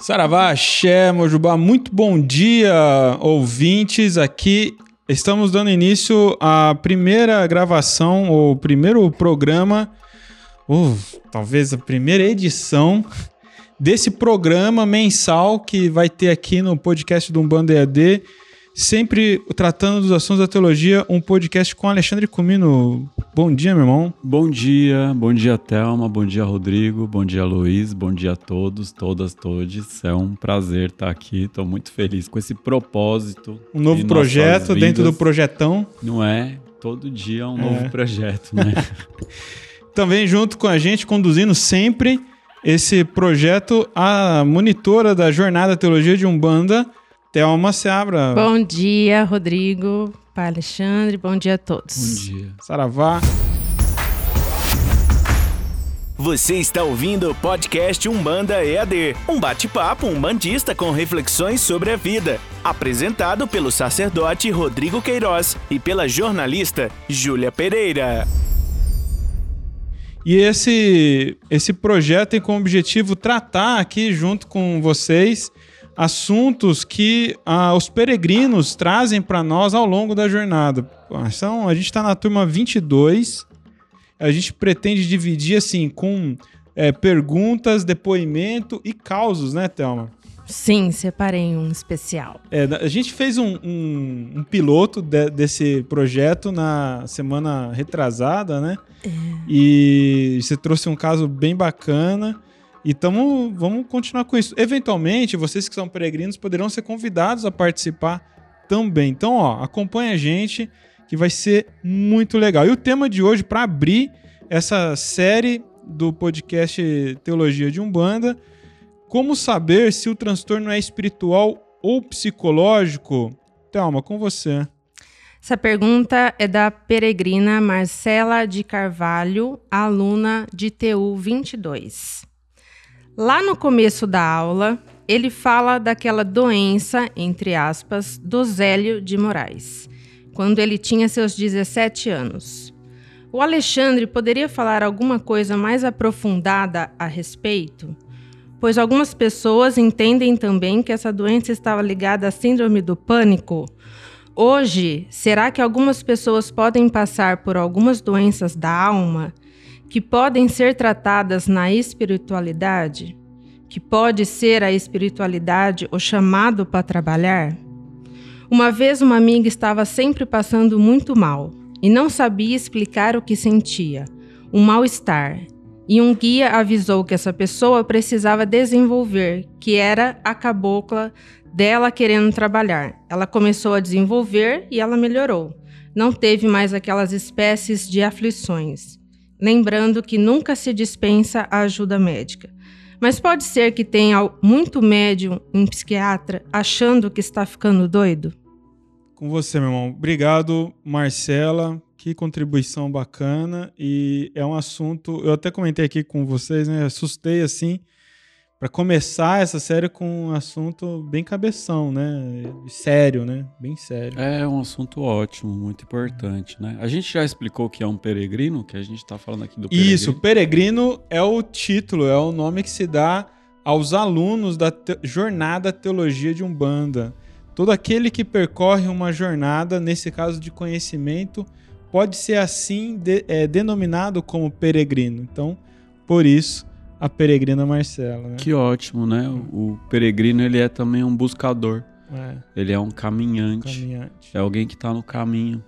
Saravá, Axé, Mojubá, muito bom dia, ouvintes. Aqui estamos dando início à primeira gravação, ou primeiro programa, ou talvez a primeira edição desse programa mensal que vai ter aqui no podcast do Umbanda EAD sempre tratando dos assuntos da teologia, um podcast com Alexandre Comino. Bom dia, meu irmão. Bom dia, bom dia, Thelma, bom dia, Rodrigo, bom dia, Luiz, bom dia a todos, todas, todes. É um prazer estar aqui, estou muito feliz com esse propósito. Um novo projeto dentro do projetão. Não é? Todo dia é um é. novo projeto, né? Também junto com a gente, conduzindo sempre esse projeto, a monitora da Jornada Teologia de Umbanda, Thelma Seabra. Bom dia, Rodrigo, Pai Alexandre, bom dia a todos. Bom dia. Saravá. Você está ouvindo o podcast Umbanda EAD, um bate-papo umbandista com reflexões sobre a vida, apresentado pelo sacerdote Rodrigo Queiroz e pela jornalista Júlia Pereira. E esse, esse projeto tem como objetivo tratar aqui junto com vocês assuntos que ah, os peregrinos trazem para nós ao longo da jornada. Então, a gente está na turma 22. A gente pretende dividir assim com é, perguntas, depoimento e causos, né, Thelma? Sim, separei um especial. É, a gente fez um, um, um piloto de, desse projeto na semana retrasada, né? É. E você trouxe um caso bem bacana. E tamo, vamos continuar com isso. Eventualmente, vocês que são peregrinos poderão ser convidados a participar também. Então, ó, acompanha a gente que vai ser muito legal. E o tema de hoje, para abrir essa série do podcast Teologia de Umbanda, como saber se o transtorno é espiritual ou psicológico? Thelma, com você. Essa pergunta é da peregrina Marcela de Carvalho, aluna de TU 22. Lá no começo da aula, ele fala daquela doença, entre aspas, do Zélio de Moraes, quando ele tinha seus 17 anos. O Alexandre poderia falar alguma coisa mais aprofundada a respeito? Pois algumas pessoas entendem também que essa doença estava ligada à síndrome do pânico. Hoje, será que algumas pessoas podem passar por algumas doenças da alma que podem ser tratadas na espiritualidade, que pode ser a espiritualidade o chamado para trabalhar? Uma vez uma amiga estava sempre passando muito mal e não sabia explicar o que sentia, um mal-estar. E um guia avisou que essa pessoa precisava desenvolver, que era a cabocla dela querendo trabalhar. Ela começou a desenvolver e ela melhorou. Não teve mais aquelas espécies de aflições lembrando que nunca se dispensa a ajuda médica. Mas pode ser que tenha muito médium em psiquiatra achando que está ficando doido? Com você, meu irmão. Obrigado, Marcela. Que contribuição bacana. E é um assunto. Eu até comentei aqui com vocês, né? Assustei assim para começar essa série com um assunto bem cabeção, né? Sério, né? Bem sério. É um assunto ótimo, muito importante, né? A gente já explicou o que é um peregrino, que a gente está falando aqui do peregrino. Isso, peregrino é o título, é o nome que se dá aos alunos da te jornada Teologia de Umbanda. Todo aquele que percorre uma jornada, nesse caso de conhecimento, pode ser assim de, é, denominado como peregrino. Então, por isso, a peregrina Marcela. Né? Que ótimo, né? O, peregrino ele é também um buscador. É. Ele é um caminhante. caminhante. É alguém que está no caminho.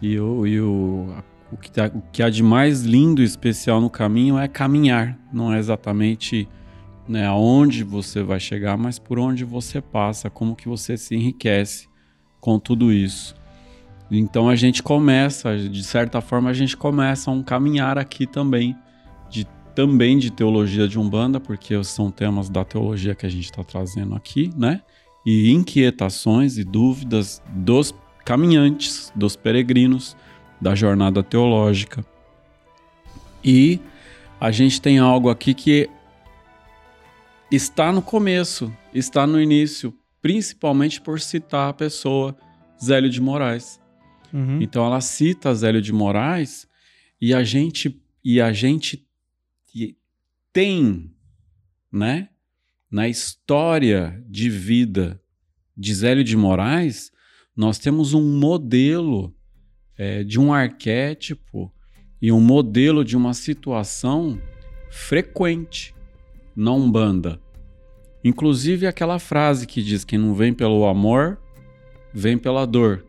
E, o, e o, o, que tá, o que há de mais lindo e especial no caminho é caminhar. Não é exatamente né, aonde você vai chegar, mas por onde você passa, como que você se enriquece com tudo isso. Então a gente começa, de certa forma, a gente começa um caminhar aqui também também de teologia de Umbanda, porque são temas da teologia que a gente está trazendo aqui, né? E inquietações e dúvidas dos caminhantes, dos peregrinos da jornada teológica. E a gente tem algo aqui que está no começo, está no início, principalmente por citar a pessoa Zélio de Moraes. Uhum. Então ela cita Zélio de Moraes e a gente e a gente tem, né? na história de vida de Zélio de Moraes, nós temos um modelo é, de um arquétipo e um modelo de uma situação frequente na Umbanda. Inclusive aquela frase que diz: quem não vem pelo amor, vem pela dor.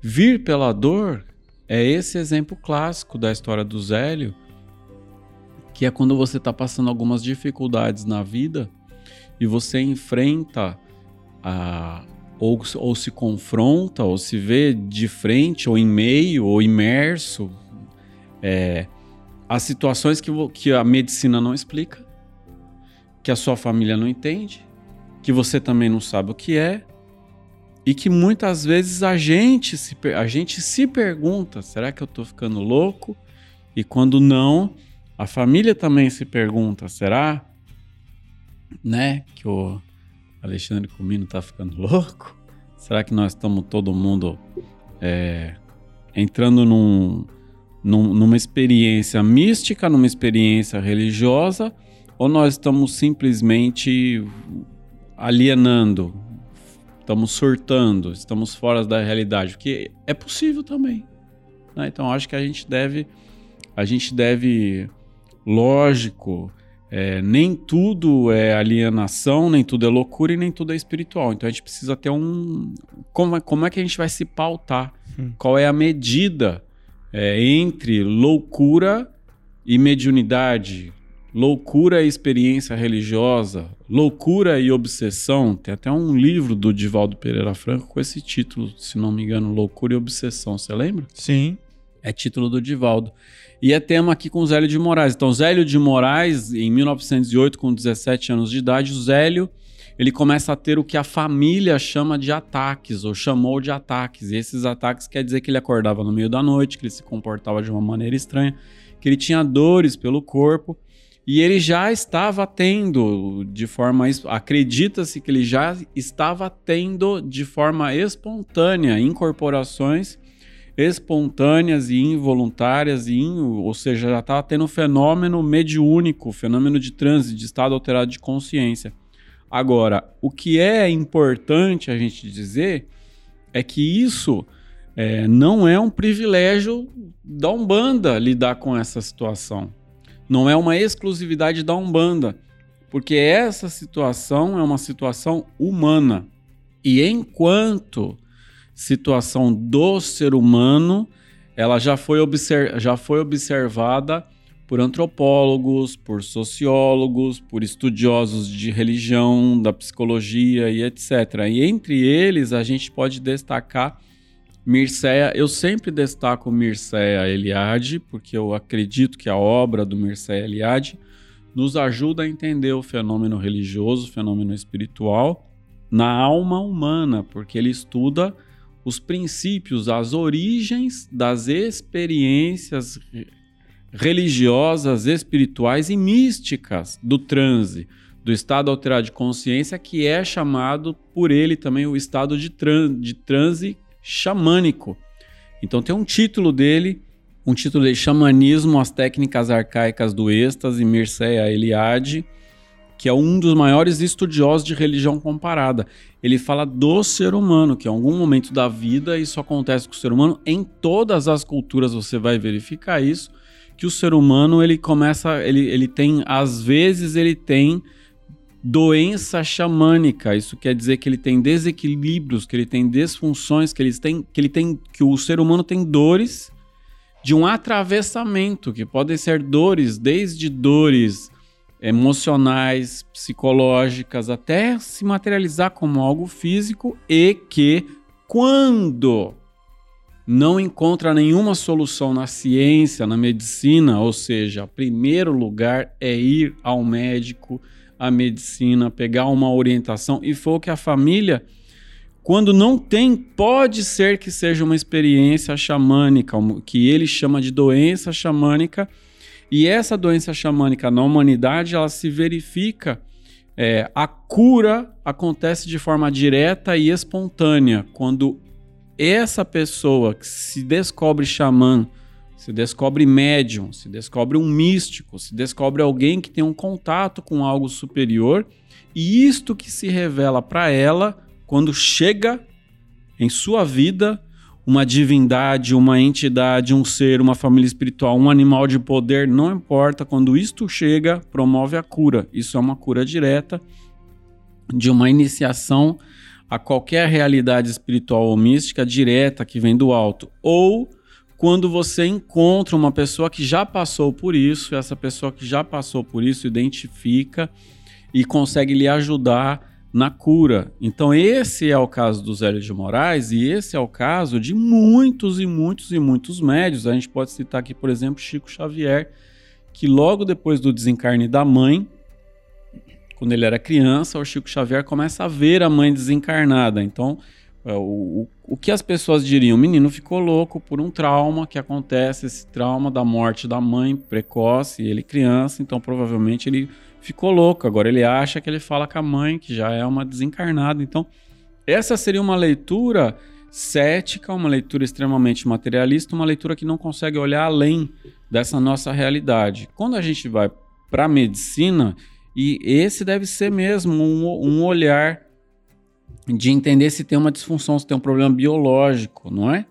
Vir pela dor é esse exemplo clássico da história do Zélio, que é quando você está passando algumas dificuldades na vida e você enfrenta a, ou, ou se confronta, ou se vê de frente, ou em meio, ou imerso é, as situações que, que a medicina não explica, que a sua família não entende, que você também não sabe o que é, e que muitas vezes a gente se, a gente se pergunta: será que eu estou ficando louco? E quando não, a família também se pergunta: será? Né? Que o Alexandre Comino está ficando louco? Será que nós estamos todo mundo é, entrando num, num, numa experiência mística, numa experiência religiosa? Ou nós estamos simplesmente alienando, estamos surtando, estamos fora da realidade, porque é possível também. Né? Então acho que a gente deve, a gente deve, lógico, é, nem tudo é alienação, nem tudo é loucura e nem tudo é espiritual. Então a gente precisa ter um, como, é, como é que a gente vai se pautar? Hum. Qual é a medida é, entre loucura e mediunidade? Loucura e experiência religiosa, loucura e obsessão. Tem até um livro do Divaldo Pereira Franco com esse título, se não me engano, Loucura e Obsessão. Você lembra? Sim. É título do Divaldo. E é tema aqui com Zélio de Moraes. Então, Zélio de Moraes, em 1908, com 17 anos de idade, o Zélio ele começa a ter o que a família chama de ataques, ou chamou de ataques. E esses ataques quer dizer que ele acordava no meio da noite, que ele se comportava de uma maneira estranha, que ele tinha dores pelo corpo e ele já estava tendo de forma. Acredita-se que ele já estava tendo de forma espontânea incorporações espontâneas e involuntárias, e in, ou seja, já estava tendo um fenômeno mediúnico, fenômeno de transe, de estado alterado de consciência. Agora, o que é importante a gente dizer é que isso é, não é um privilégio da Umbanda lidar com essa situação não é uma exclusividade da Umbanda, porque essa situação é uma situação humana. E enquanto situação do ser humano, ela já foi, observ já foi observada por antropólogos, por sociólogos, por estudiosos de religião, da psicologia e etc. E entre eles a gente pode destacar Mircea, eu sempre destaco Mircea Eliade, porque eu acredito que a obra do Mircea Eliade nos ajuda a entender o fenômeno religioso, o fenômeno espiritual na alma humana, porque ele estuda os princípios, as origens das experiências religiosas, espirituais e místicas do transe, do estado alterado de consciência, que é chamado por ele também o estado de, tran de transe xamânico. Então tem um título dele, um título de Xamanismo, as técnicas arcaicas do êxtase, Mircea Eliade, que é um dos maiores estudiosos de religião comparada. Ele fala do ser humano, que em algum momento da vida isso acontece com o ser humano. Em todas as culturas você vai verificar isso, que o ser humano ele começa, ele, ele tem, às vezes ele tem doença xamânica. Isso quer dizer que ele tem desequilíbrios, que ele tem desfunções, que ele tem que ele tem que o ser humano tem dores de um atravessamento, que podem ser dores desde dores emocionais, psicológicas, até se materializar como algo físico e que quando não encontra nenhuma solução na ciência, na medicina, ou seja, primeiro lugar é ir ao médico, a medicina, pegar uma orientação, e foi o que a família, quando não tem, pode ser que seja uma experiência xamânica, que ele chama de doença xamânica, e essa doença xamânica na humanidade, ela se verifica, é, a cura acontece de forma direta e espontânea, quando essa pessoa que se descobre xamã, se descobre médium, se descobre um místico, se descobre alguém que tem um contato com algo superior, e isto que se revela para ela quando chega em sua vida uma divindade, uma entidade, um ser, uma família espiritual, um animal de poder, não importa, quando isto chega, promove a cura. Isso é uma cura direta de uma iniciação a qualquer realidade espiritual ou mística direta que vem do alto. Ou quando você encontra uma pessoa que já passou por isso, essa pessoa que já passou por isso identifica e consegue lhe ajudar na cura. Então, esse é o caso do Zélio de Moraes e esse é o caso de muitos e muitos e muitos médios. A gente pode citar aqui, por exemplo, Chico Xavier, que logo depois do desencarne da mãe, quando ele era criança, o Chico Xavier começa a ver a mãe desencarnada. Então, é, o, o que as pessoas diriam? O menino ficou louco por um trauma que acontece, esse trauma da morte da mãe precoce, ele criança, então provavelmente ele ficou louco. Agora ele acha que ele fala com a mãe, que já é uma desencarnada. Então, essa seria uma leitura cética, uma leitura extremamente materialista, uma leitura que não consegue olhar além dessa nossa realidade. Quando a gente vai para a medicina, e esse deve ser mesmo um, um olhar de entender se tem uma disfunção, se tem um problema biológico, não é?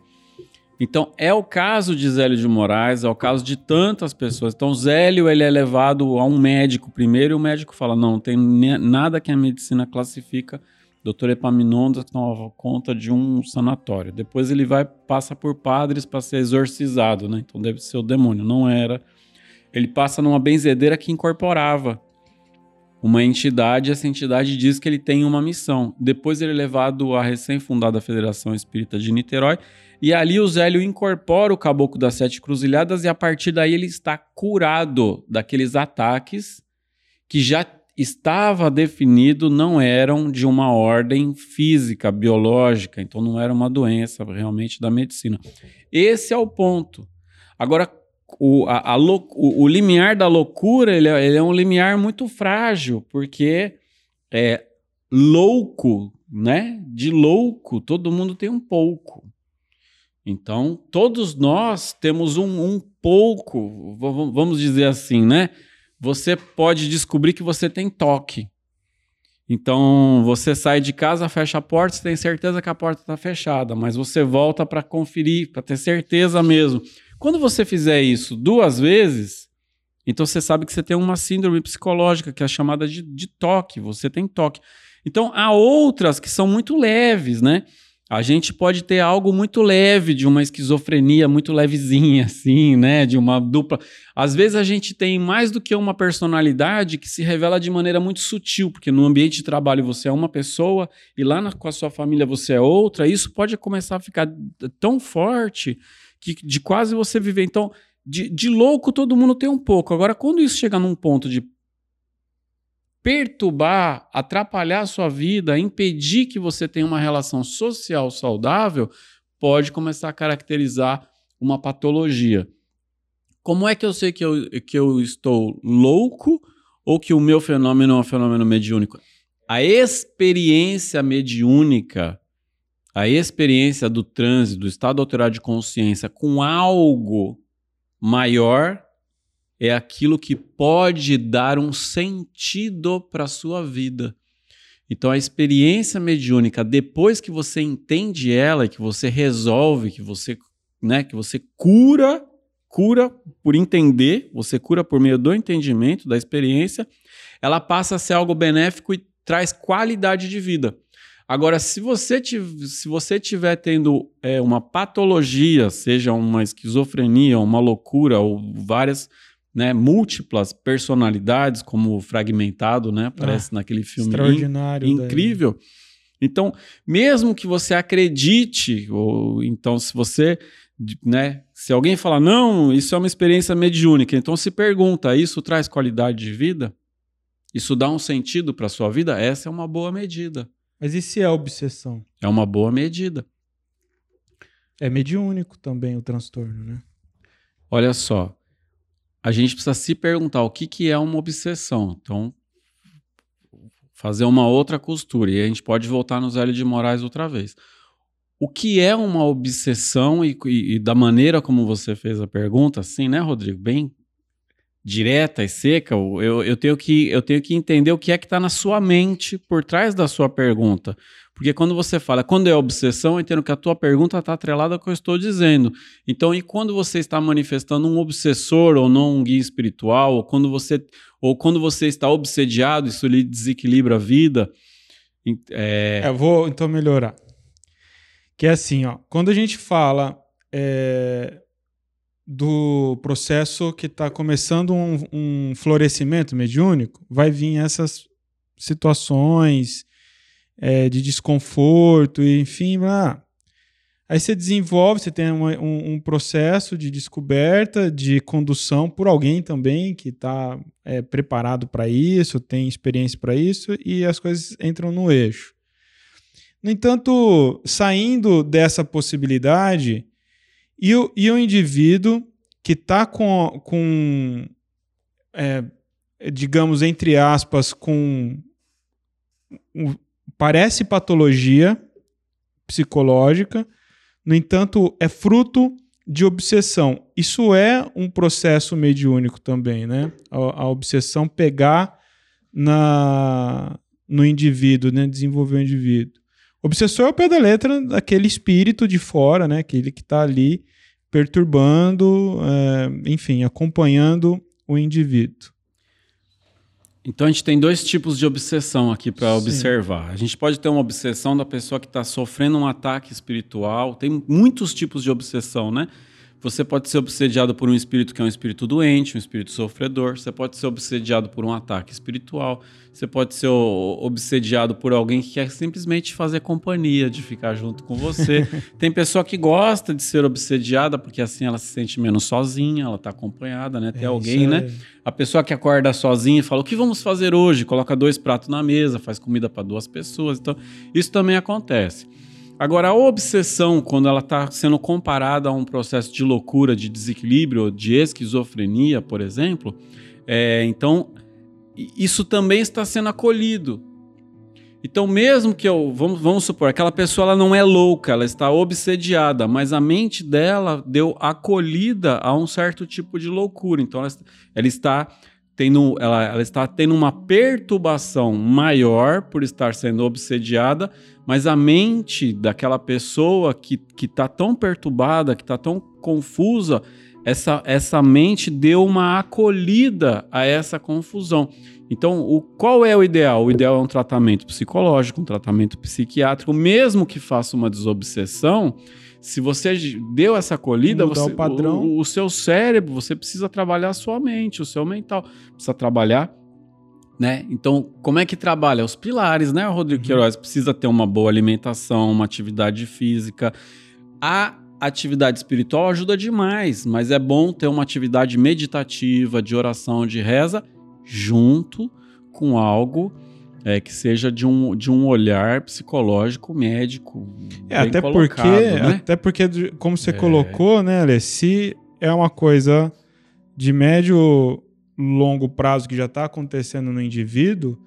Então, é o caso de Zélio de Moraes, é o caso de tantas pessoas. Então, Zélio ele é levado a um médico primeiro e o médico fala: não, tem nada que a medicina classifica. Doutor Epaminondas tomava conta de um sanatório. Depois ele vai passa por padres para ser exorcizado, né? Então deve ser o demônio, não era. Ele passa numa benzedeira que incorporava uma entidade, essa entidade diz que ele tem uma missão. Depois ele é levado à recém-fundada Federação Espírita de Niterói, e ali o Zélio incorpora o Caboclo das Sete Cruzilhadas, e a partir daí ele está curado daqueles ataques que já estava definido não eram de uma ordem física, biológica, então não era uma doença realmente da medicina. Esse é o ponto. Agora, o, a, a o, o, limiar da loucura ele é, ele é, um limiar muito frágil, porque é louco, né? De louco, todo mundo tem um pouco. Então, todos nós temos um, um pouco, vamos dizer assim, né? Você pode descobrir que você tem toque. Então, você sai de casa, fecha a porta, você tem certeza que a porta está fechada, mas você volta para conferir, para ter certeza mesmo. Quando você fizer isso duas vezes, então você sabe que você tem uma síndrome psicológica que é chamada de, de toque. Você tem toque. Então há outras que são muito leves, né? A gente pode ter algo muito leve de uma esquizofrenia muito levezinha, assim, né? De uma dupla. Às vezes a gente tem mais do que uma personalidade que se revela de maneira muito sutil, porque no ambiente de trabalho você é uma pessoa e lá na, com a sua família você é outra. Isso pode começar a ficar tão forte que, de quase você viver. Então, de, de louco todo mundo tem um pouco. Agora, quando isso chega num ponto de perturbar, atrapalhar a sua vida, impedir que você tenha uma relação social saudável, pode começar a caracterizar uma patologia. Como é que eu sei que eu, que eu estou louco ou que o meu fenômeno é um fenômeno mediúnico? A experiência mediúnica a experiência do trânsito, do estado alterado de consciência com algo maior é aquilo que pode dar um sentido para a sua vida. Então a experiência mediúnica, depois que você entende ela, que você resolve, que você, né, que você cura, cura por entender, você cura por meio do entendimento da experiência, ela passa a ser algo benéfico e traz qualidade de vida. Agora, se você, tiver, se você tiver tendo é, uma patologia, seja uma esquizofrenia, uma loucura ou várias, né, múltiplas personalidades, como fragmentado, né, aparece ah, naquele filme extraordinário, in, incrível. Daí. Então, mesmo que você acredite, ou então se você, né, se alguém falar não, isso é uma experiência mediúnica, então se pergunta, isso traz qualidade de vida? Isso dá um sentido para sua vida? Essa é uma boa medida. Mas e se é obsessão? É uma boa medida. É mediúnico também o transtorno, né? Olha só, a gente precisa se perguntar o que, que é uma obsessão. Então, fazer uma outra costura. E a gente pode voltar no Zélio de Moraes outra vez. o que é uma obsessão e, e, e, da maneira como você fez a pergunta, assim, né, Rodrigo? Bem direta e seca, eu, eu, tenho, que, eu tenho que entender o que é que está na sua mente por trás da sua pergunta. Porque quando você fala, quando é obsessão, eu entendo que a tua pergunta está atrelada ao que eu estou dizendo. Então, e quando você está manifestando um obsessor ou não um guia espiritual, ou quando você, ou quando você está obsediado, isso lhe desequilibra a vida. É... Eu vou então melhorar. Que é assim, ó, quando a gente fala é, do processo que está começando um, um, florescimento mediúnico, vai vir essas situações é, de desconforto, enfim, ah, aí você desenvolve, você tem um, um, processo de descoberta, de condução por alguém também que está é, preparado para isso, tem experiência para isso, e as coisas entram no eixo. No entanto, saindo dessa possibilidade, e o, e o indivíduo que está com, com é, digamos, entre aspas, com. Parece patologia psicológica, no entanto, é fruto de obsessão. Isso é um processo mediúnico também, né? A, a obsessão pegar na, no indivíduo, né? desenvolver o indivíduo. Obsessor é o pé da letra daquele espírito de fora, né? Aquele que está ali perturbando, é, enfim, acompanhando o indivíduo. Então a gente tem dois tipos de obsessão aqui para observar. A gente pode ter uma obsessão da pessoa que está sofrendo um ataque espiritual. Tem muitos tipos de obsessão, né? Você pode ser obsediado por um espírito que é um espírito doente, um espírito sofredor. Você pode ser obsediado por um ataque espiritual. Você pode ser obsediado por alguém que quer simplesmente fazer companhia, de ficar junto com você. Tem pessoa que gosta de ser obsediada porque assim ela se sente menos sozinha, ela está acompanhada, né? Tem é, alguém, né? A pessoa que acorda sozinha e fala: "O que vamos fazer hoje?", coloca dois pratos na mesa, faz comida para duas pessoas. Então, isso também acontece. Agora, a obsessão, quando ela está sendo comparada a um processo de loucura, de desequilíbrio, de esquizofrenia, por exemplo, é, então isso também está sendo acolhido. Então, mesmo que eu, vamos, vamos supor, aquela pessoa ela não é louca, ela está obsediada, mas a mente dela deu acolhida a um certo tipo de loucura. Então, ela, ela está tendo, ela, ela está tendo uma perturbação maior por estar sendo obsediada, mas a mente daquela pessoa que está tão perturbada, que está tão confusa, essa, essa mente deu uma acolhida a essa confusão. Então, o, qual é o ideal? O ideal é um tratamento psicológico, um tratamento psiquiátrico, mesmo que faça uma desobsessão. Se você deu essa acolhida, você, o, padrão. O, o seu cérebro, você precisa trabalhar a sua mente, o seu mental. Precisa trabalhar né? Então, como é que trabalha? Os pilares, né, Rodrigo uhum. Queiroz? Precisa ter uma boa alimentação, uma atividade física. A atividade espiritual ajuda demais, mas é bom ter uma atividade meditativa, de oração, de reza, junto com algo é, que seja de um, de um olhar psicológico médico. É, até porque, né? até porque, como você é. colocou, né, Alê, se é uma coisa de médio longo prazo que já está acontecendo no indivíduo,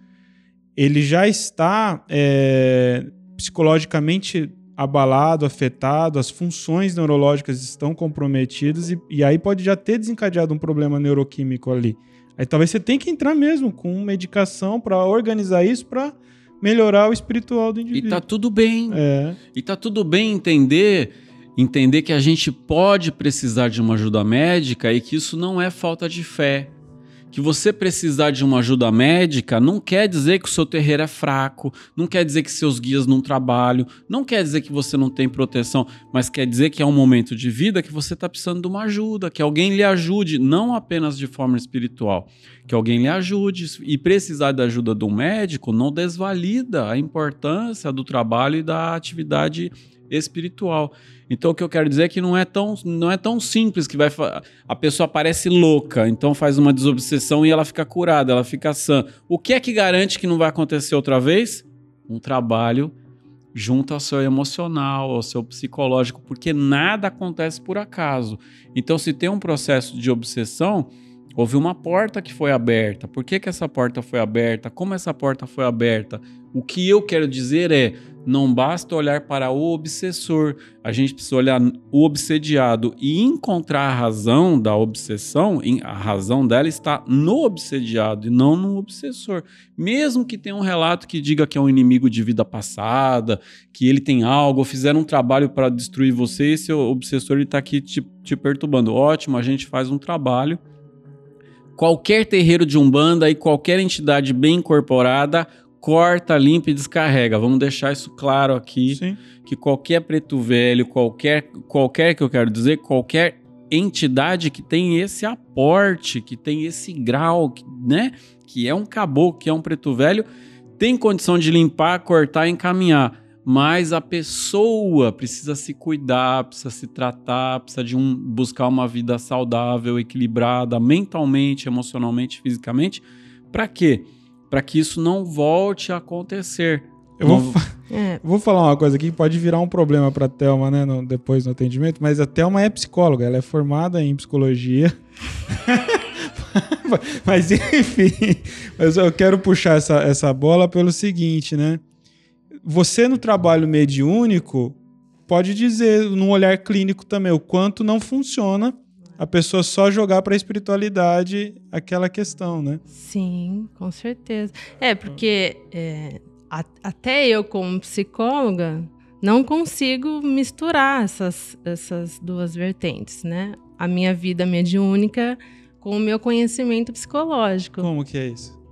ele já está é, psicologicamente abalado, afetado, as funções neurológicas estão comprometidas e, e, aí pode já ter desencadeado um problema neuroquímico ali. Aí talvez você tenha que entrar mesmo com medicação para organizar isso para melhorar o espiritual do indivíduo. E tá tudo bem. É. E tá tudo bem entender entender que a gente pode precisar de uma ajuda médica e que isso não é falta de fé que você precisar de uma ajuda médica não quer dizer que o seu terreiro é fraco, não quer dizer que seus guias não trabalham, não quer dizer que você não tem proteção, mas quer dizer que é um momento de vida que você está precisando de uma ajuda, que alguém lhe ajude, não apenas de forma espiritual, que alguém lhe ajude. E precisar da ajuda de um médico não desvalida a importância do trabalho e da atividade espiritual. Então o que eu quero dizer é que não é tão, não é tão simples que vai a pessoa parece louca, então faz uma desobsessão e ela fica curada, ela fica sã. O que é que garante que não vai acontecer outra vez? Um trabalho junto ao seu emocional, ao seu psicológico, porque nada acontece por acaso. Então se tem um processo de obsessão, houve uma porta que foi aberta. Por que, que essa porta foi aberta? Como essa porta foi aberta? O que eu quero dizer é não basta olhar para o obsessor, a gente precisa olhar o obsediado e encontrar a razão da obsessão, a razão dela está no obsediado e não no obsessor. Mesmo que tenha um relato que diga que é um inimigo de vida passada, que ele tem algo, fizeram um trabalho para destruir você, esse obsessor está aqui te, te perturbando. Ótimo, a gente faz um trabalho. Qualquer terreiro de umbanda e qualquer entidade bem incorporada corta, limpa e descarrega. Vamos deixar isso claro aqui. Sim. Que qualquer preto velho, qualquer, qualquer que eu quero dizer, qualquer entidade que tem esse aporte, que tem esse grau, né? Que é um caboclo, que é um preto velho, tem condição de limpar, cortar e encaminhar. Mas a pessoa precisa se cuidar, precisa se tratar, precisa de um, buscar uma vida saudável, equilibrada, mentalmente, emocionalmente, fisicamente. Para quê? Para que isso não volte a acontecer. Eu vou, é. vou falar uma coisa aqui que pode virar um problema para a Thelma, né, no, depois no atendimento, mas a Thelma é psicóloga, ela é formada em psicologia. mas enfim, mas eu quero puxar essa, essa bola pelo seguinte, né? Você no trabalho mediúnico pode dizer, num olhar clínico também, o quanto não funciona a pessoa só jogar para a espiritualidade aquela questão, né? Sim, com certeza. É, porque é, a, até eu, como psicóloga, não consigo misturar essas, essas duas vertentes, né? A minha vida mediúnica com o meu conhecimento psicológico. Como que é isso?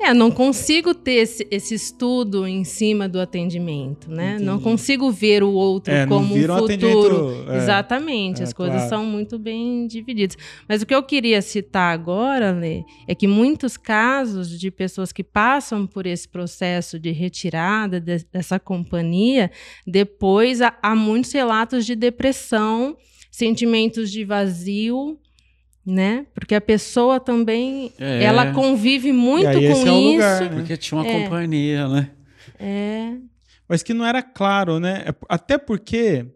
É, não consigo ter esse, esse, estudo em cima do atendimento, né? Entendi. Não consigo ver o outro é, como um futuro. É, Exatamente, é, as coisas claro. são muito bem divididas. Mas o que eu queria citar agora, Lê, é que muitos casos de pessoas que passam por esse processo de retirada de, dessa companhia, depois há, há muitos relatos de depressão, sentimentos de vazio, né? Porque a pessoa também, é. ela convive muito com é isso. Lugar, né? Porque tinha uma é. companhia, né? É. Mas que não era claro, né? É até porque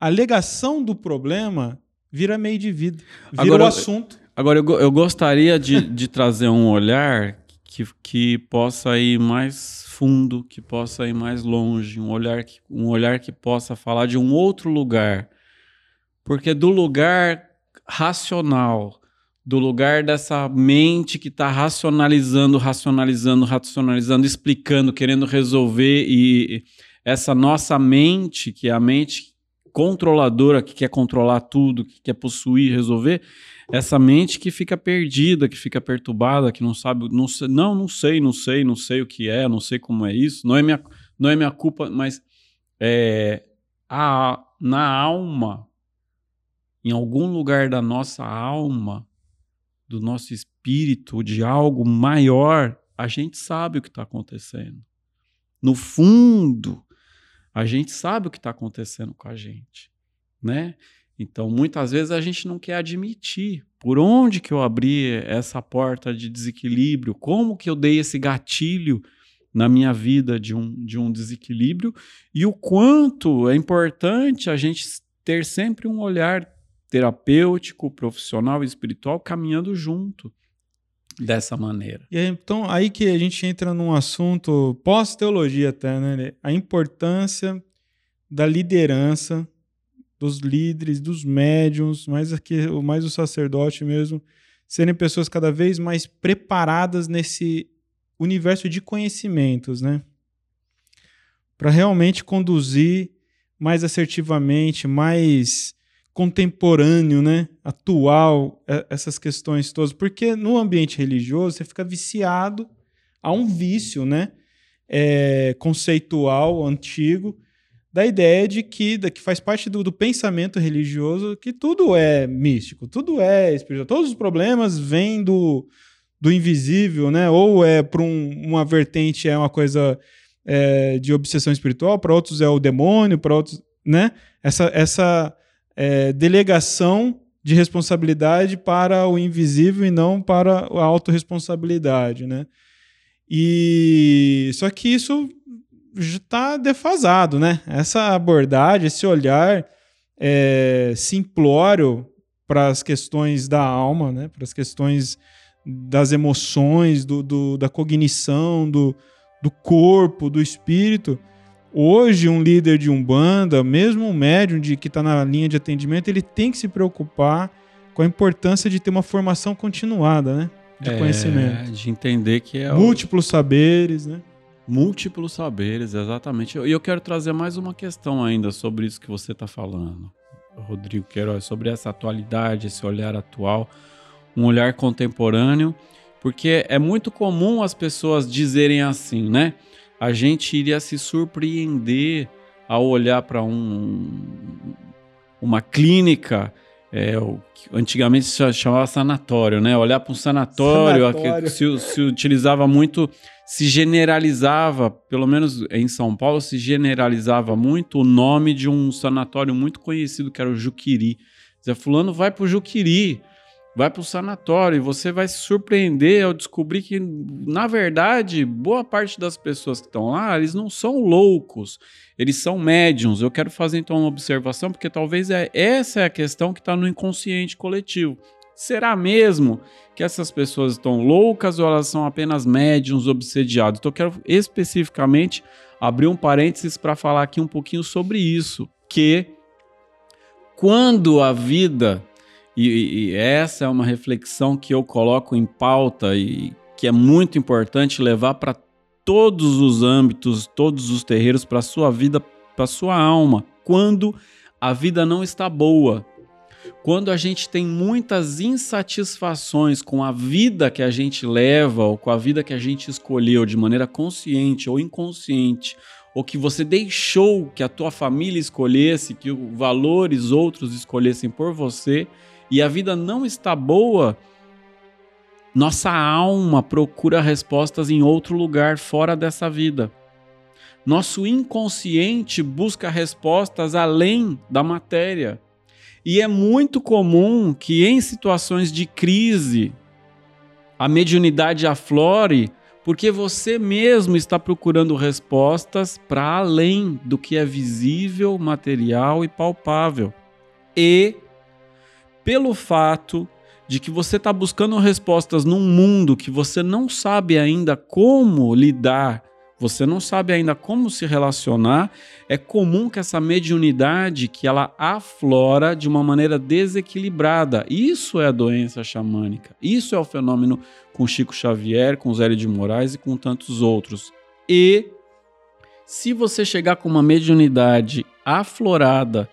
a alegação do problema vira meio de vida, vira agora, o assunto. Agora, eu, eu gostaria de, de trazer um olhar que, que possa ir mais fundo, que possa ir mais longe, um olhar que, um olhar que possa falar de um outro lugar. Porque do lugar racional, do lugar dessa mente que está racionalizando, racionalizando, racionalizando, explicando, querendo resolver e essa nossa mente, que é a mente controladora, que quer controlar tudo, que quer possuir, resolver, essa mente que fica perdida, que fica perturbada, que não sabe, não, sei, não, não sei, não sei, não sei o que é, não sei como é isso, não é minha, não é minha culpa, mas é, a, na alma em algum lugar da nossa alma, do nosso espírito, de algo maior, a gente sabe o que está acontecendo. No fundo, a gente sabe o que está acontecendo com a gente, né? Então, muitas vezes a gente não quer admitir por onde que eu abri essa porta de desequilíbrio, como que eu dei esse gatilho na minha vida de um, de um desequilíbrio e o quanto é importante a gente ter sempre um olhar terapêutico, profissional e espiritual caminhando junto dessa maneira. E aí, então, aí que a gente entra num assunto pós-teologia até, né? A importância da liderança dos líderes, dos médiums, mais aqui, mais o sacerdote mesmo, serem pessoas cada vez mais preparadas nesse universo de conhecimentos, né? Para realmente conduzir mais assertivamente, mais contemporâneo, né, atual, é, essas questões todas, porque no ambiente religioso você fica viciado a um vício, né, é, conceitual antigo da ideia de que, da, que faz parte do, do, pensamento religioso que tudo é místico, tudo é espiritual, todos os problemas vêm do, do invisível, né, ou é para um, uma vertente é uma coisa é, de obsessão espiritual, para outros é o demônio, para outros, né, essa essa é, delegação de responsabilidade para o invisível e não para a autorresponsabilidade, né? E só que isso está defasado, né? Essa abordagem, esse olhar é, simplório para as questões da alma, né? Para as questões das emoções, do, do, da cognição, do, do corpo, do espírito, Hoje, um líder de Umbanda, mesmo um médium de, que está na linha de atendimento, ele tem que se preocupar com a importância de ter uma formação continuada, né? De é, conhecimento. De entender que é. Múltiplos o... saberes, né? Múltiplos saberes, exatamente. E eu, eu quero trazer mais uma questão ainda sobre isso que você está falando, Rodrigo Queiroz, sobre essa atualidade, esse olhar atual, um olhar contemporâneo, porque é muito comum as pessoas dizerem assim, né? A gente iria se surpreender ao olhar para um, uma clínica, é, o que antigamente se chamava sanatório, né? Olhar para um sanatório, sanatório. Se, se utilizava muito, se generalizava, pelo menos em São Paulo, se generalizava muito o nome de um sanatório muito conhecido, que era o Juquiri. Zé Fulano vai para o Juquiri vai para o sanatório e você vai se surpreender ao descobrir que, na verdade, boa parte das pessoas que estão lá, eles não são loucos, eles são médiums. Eu quero fazer então uma observação, porque talvez é, essa é a questão que está no inconsciente coletivo. Será mesmo que essas pessoas estão loucas ou elas são apenas médiums obsediados? Então, eu quero especificamente abrir um parênteses para falar aqui um pouquinho sobre isso, que quando a vida e, e, essa é uma reflexão que eu coloco em pauta e que é muito importante levar para todos os âmbitos, todos os terreiros, para a sua vida, para a sua alma. Quando a vida não está boa, quando a gente tem muitas insatisfações com a vida que a gente leva ou com a vida que a gente escolheu de maneira consciente ou inconsciente, ou que você deixou que a tua família escolhesse, que valores outros escolhessem por você, e a vida não está boa, nossa alma procura respostas em outro lugar fora dessa vida. Nosso inconsciente busca respostas além da matéria. E é muito comum que em situações de crise a mediunidade aflore porque você mesmo está procurando respostas para além do que é visível, material e palpável. E pelo fato de que você está buscando respostas num mundo que você não sabe ainda como lidar, você não sabe ainda como se relacionar, é comum que essa mediunidade que ela aflora de uma maneira desequilibrada. Isso é a doença xamânica. Isso é o fenômeno com Chico Xavier, com Zélio de Moraes e com tantos outros. E se você chegar com uma mediunidade aflorada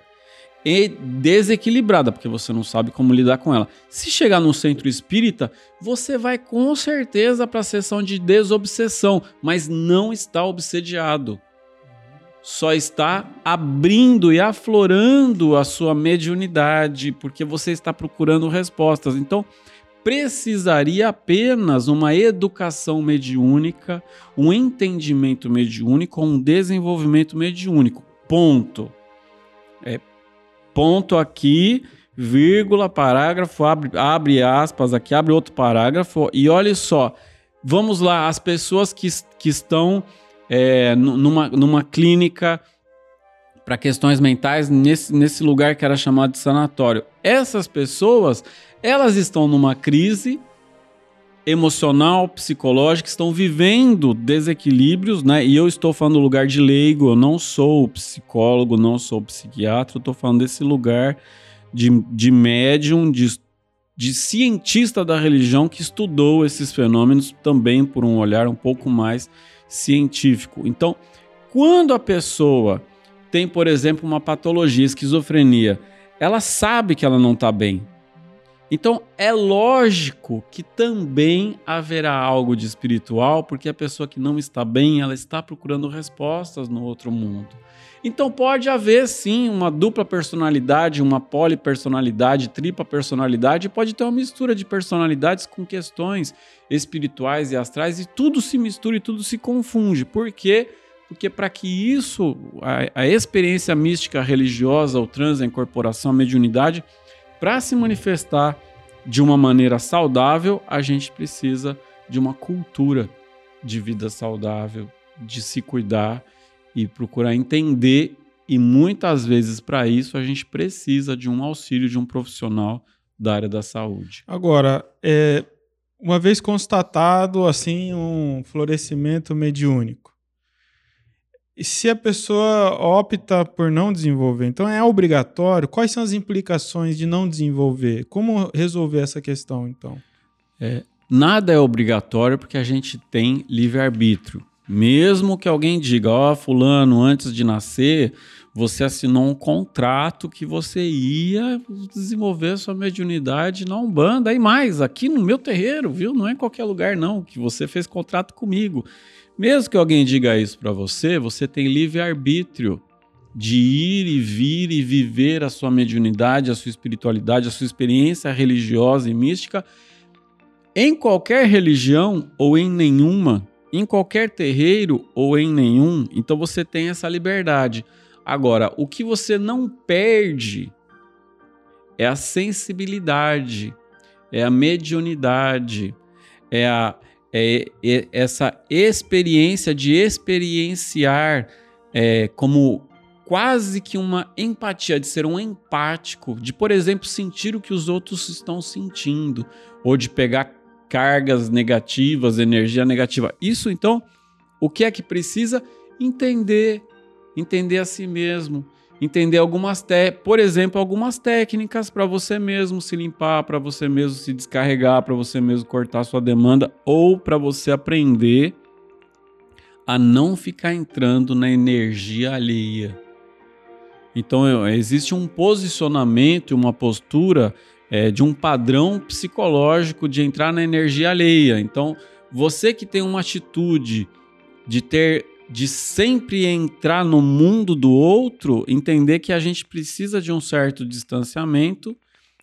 e desequilibrada, porque você não sabe como lidar com ela. Se chegar no centro espírita, você vai com certeza para a sessão de desobsessão, mas não está obsediado. Só está abrindo e aflorando a sua mediunidade, porque você está procurando respostas. Então, precisaria apenas uma educação mediúnica, um entendimento mediúnico, um desenvolvimento mediúnico. Ponto. É, ponto aqui, vírgula, parágrafo, abre, abre aspas aqui, abre outro parágrafo. E olha só, vamos lá, as pessoas que, que estão é, numa, numa clínica para questões mentais nesse, nesse lugar que era chamado de sanatório. Essas pessoas, elas estão numa crise emocional, psicológica, estão vivendo desequilíbrios, né? E eu estou falando do lugar de leigo, eu não sou psicólogo, não sou psiquiatra, eu estou falando desse lugar de, de médium, de, de cientista da religião que estudou esses fenômenos também por um olhar um pouco mais científico. Então, quando a pessoa tem, por exemplo, uma patologia, esquizofrenia, ela sabe que ela não está bem, então é lógico que também haverá algo de espiritual, porque a pessoa que não está bem, ela está procurando respostas no outro mundo. Então pode haver sim uma dupla personalidade, uma polipersonalidade, tripla personalidade, pode ter uma mistura de personalidades com questões espirituais e astrais e tudo se mistura e tudo se confunde. Por quê? Porque para que isso, a, a experiência mística religiosa, o transe, a incorporação, a mediunidade, para se manifestar de uma maneira saudável, a gente precisa de uma cultura de vida saudável, de se cuidar e procurar entender. E muitas vezes, para isso, a gente precisa de um auxílio de um profissional da área da saúde. Agora, é, uma vez constatado assim um florescimento mediúnico, E se a pessoa opta por não desenvolver, então é obrigatório? Quais são as implicações de não desenvolver? Como resolver essa questão, então? É, nada é obrigatório porque a gente tem livre-arbítrio. Mesmo que alguém diga, ó, oh, fulano, antes de nascer, você assinou um contrato que você ia desenvolver sua mediunidade na Umbanda e mais, aqui no meu terreiro, viu? Não é em qualquer lugar não, que você fez contrato comigo. Mesmo que alguém diga isso para você, você tem livre arbítrio de ir e vir e viver a sua mediunidade, a sua espiritualidade, a sua experiência religiosa e mística em qualquer religião ou em nenhuma, em qualquer terreiro ou em nenhum. Então você tem essa liberdade. Agora, o que você não perde é a sensibilidade, é a mediunidade, é a é, é essa experiência de experienciar é, como quase que uma empatia, de ser um empático, de, por exemplo, sentir o que os outros estão sentindo, ou de pegar cargas negativas, energia negativa. Isso, então, o que é que precisa? Entender, entender a si mesmo, entender algumas, por exemplo, algumas técnicas para você mesmo se limpar, para você mesmo se descarregar, para você mesmo cortar sua demanda ou para você aprender a não ficar entrando na energia alheia. Então existe um posicionamento, uma postura é, de um padrão psicológico de entrar na energia alheia. Então você que tem uma atitude de ter de sempre entrar no mundo do outro, entender que a gente precisa de um certo distanciamento,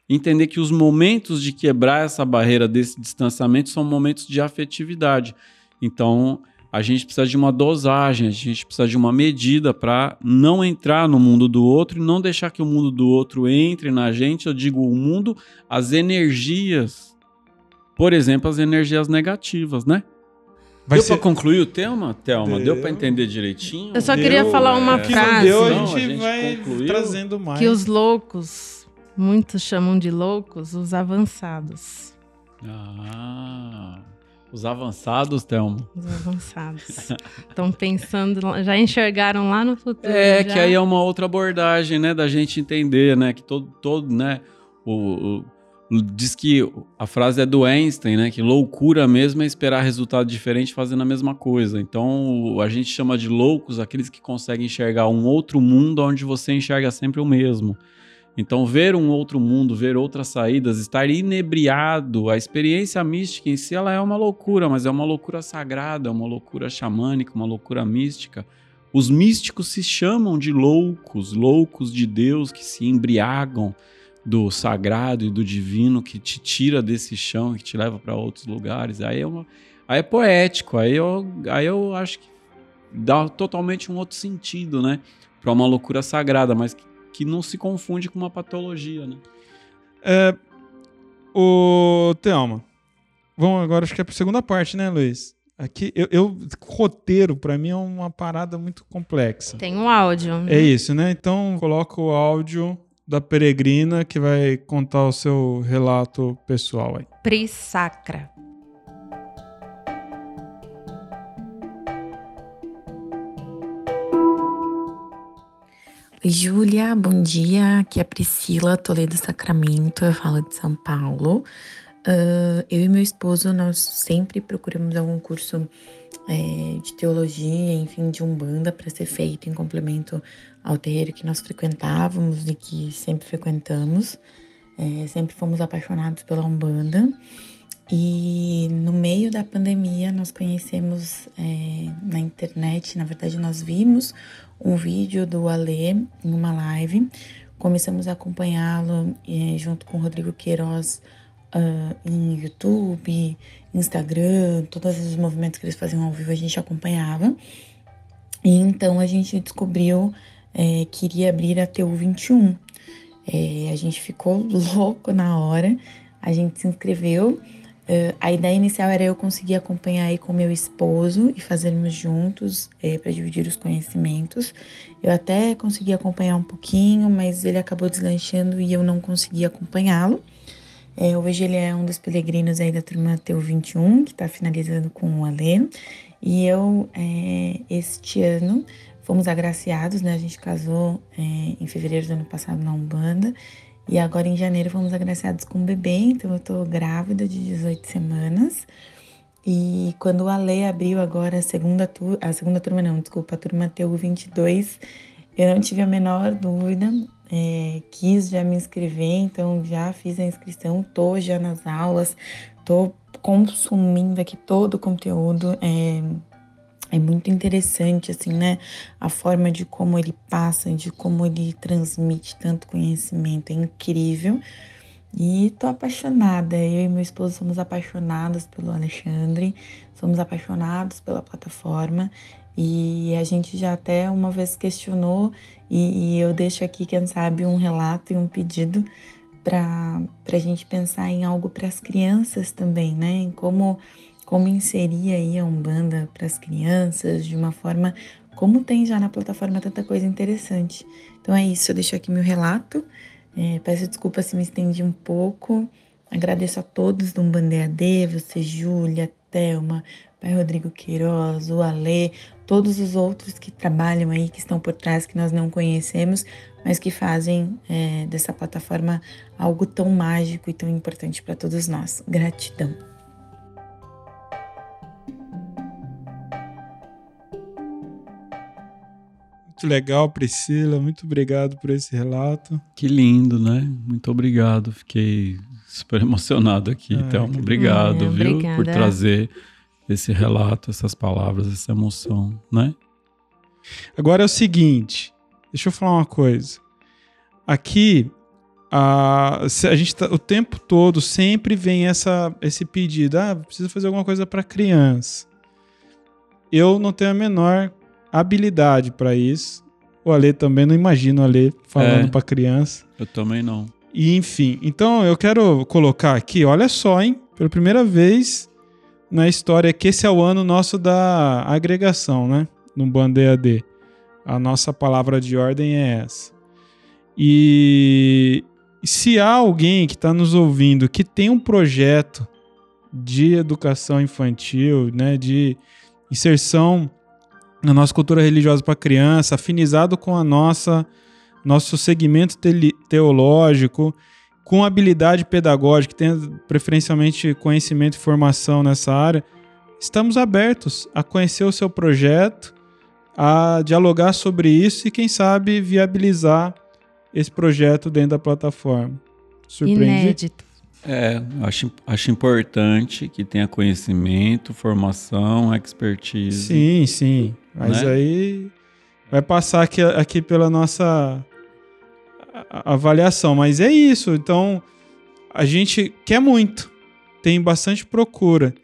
entender que os momentos de quebrar essa barreira desse distanciamento são momentos de afetividade. Então, a gente precisa de uma dosagem, a gente precisa de uma medida para não entrar no mundo do outro e não deixar que o mundo do outro entre na gente. Eu digo o mundo, as energias, por exemplo, as energias negativas, né? Vai deu ser... para concluir o tema, Thelma? Deu, deu para entender direitinho? Eu só deu, queria falar uma é... frase. Deu, a gente, a gente vai concluiu. trazendo mais. Que os loucos, muitos chamam de loucos, os avançados. Ah, os avançados, Thelma. Os avançados. Estão pensando, já enxergaram lá no futuro. É, já? que aí é uma outra abordagem, né, da gente entender, né, que todo, todo né, o, o diz que a frase é do Einstein, né? Que loucura mesmo é esperar resultado diferente fazendo a mesma coisa. Então a gente chama de loucos aqueles que conseguem enxergar um outro mundo onde você enxerga sempre o mesmo. Então ver um outro mundo, ver outras saídas, estar inebriado, a experiência mística em si ela é uma loucura, mas é uma loucura sagrada, é uma loucura xamânica, uma loucura mística. Os místicos se chamam de loucos, loucos de Deus que se embriagam do sagrado e do divino que te tira desse chão, que te leva para outros lugares. Aí é, uma, aí é poético, aí eu, aí eu acho que dá totalmente um outro sentido, né? Para uma loucura sagrada, mas que, que, não se confunde com uma patologia, né? É, o Thelma, vamos agora acho que é para a segunda parte, né, Luiz? Aqui, eu, eu roteiro para mim é uma parada muito complexa. Tem um áudio. Né? É isso, né? Então coloca o áudio da peregrina que vai contar o seu relato pessoal aí. Pris Sacra. Oi, Júlia, bom dia. Aqui é a Priscila Toledo Sacramento, eu falo de São Paulo. Uh, eu e meu esposo, nós sempre procuramos algum curso é, de teologia, enfim, de umbanda para ser feito em complemento ao terreiro que nós frequentávamos e que sempre frequentamos. É, sempre fomos apaixonados pela Umbanda. E no meio da pandemia nós conhecemos é, na internet, na verdade nós vimos um vídeo do Alê em uma live, começamos a acompanhá-lo é, junto com o Rodrigo Queiroz uh, em YouTube, Instagram, todos os movimentos que eles faziam ao vivo a gente acompanhava. E então a gente descobriu é, queria abrir a TU 21. É, a gente ficou louco na hora, a gente se inscreveu. Uh, a ideia inicial era eu conseguir acompanhar aí com meu esposo e fazermos juntos é, para dividir os conhecimentos. Eu até consegui acompanhar um pouquinho, mas ele acabou deslanchando e eu não consegui acompanhá-lo. É, hoje ele é um dos peregrinos aí da turma TU 21, que está finalizando com o Alê. E eu, é, este ano, fomos agraciados, né? A gente casou é, em fevereiro do ano passado na Umbanda. E agora em janeiro fomos agraciados com um bebê, então eu tô grávida de 18 semanas. E quando o Ale abriu agora a segunda turma, a segunda turma não, desculpa, a turma TU 22, eu não tive a menor dúvida, é, quis já me inscrever, então já fiz a inscrição, tô já nas aulas, tô consumindo aqui todo o conteúdo. É, é muito interessante, assim, né? A forma de como ele passa, de como ele transmite tanto conhecimento. É incrível. E tô apaixonada. Eu e meu esposo somos apaixonados pelo Alexandre, somos apaixonados pela plataforma. E a gente já até uma vez questionou, e, e eu deixo aqui, quem sabe, um relato e um pedido para a gente pensar em algo para as crianças também, né? Em como como inserir aí a Umbanda para as crianças de uma forma como tem já na plataforma tanta coisa interessante. Então é isso, eu deixo aqui meu relato. É, peço desculpa se me estendi um pouco. Agradeço a todos do Umbanda EAD, você, Júlia, Thelma, Pai Rodrigo Queiroz, o Alê, todos os outros que trabalham aí, que estão por trás, que nós não conhecemos, mas que fazem é, dessa plataforma algo tão mágico e tão importante para todos nós. Gratidão. Muito legal, Priscila. Muito obrigado por esse relato. Que lindo, né? Muito obrigado. Fiquei super emocionado aqui. Ah, então, obrigado, é, viu? Obrigada. Por trazer esse relato, essas palavras, essa emoção, né? Agora é o seguinte, deixa eu falar uma coisa. Aqui a, a gente tá, o tempo todo sempre vem essa, esse pedido, ah, precisa fazer alguma coisa para criança. Eu não tenho a menor habilidade para isso. O Ale também não imagino o Ale falando é, para criança. Eu também não. E enfim, então eu quero colocar aqui, olha só, hein? Pela primeira vez na história que esse é o ano nosso da agregação, né? No Band EAD. A nossa palavra de ordem é essa. E se há alguém que está nos ouvindo que tem um projeto de educação infantil, né, de inserção na nossa cultura religiosa para criança, afinizado com a nossa nosso segmento te teológico, com habilidade pedagógica, tem preferencialmente conhecimento e formação nessa área, estamos abertos a conhecer o seu projeto, a dialogar sobre isso e quem sabe viabilizar esse projeto dentro da plataforma. Surpreende? Inédito. É, acho, acho importante que tenha conhecimento, formação, expertise. Sim, sim. Mas né? aí vai passar aqui, aqui pela nossa avaliação. Mas é isso. Então, a gente quer muito. Tem bastante procura.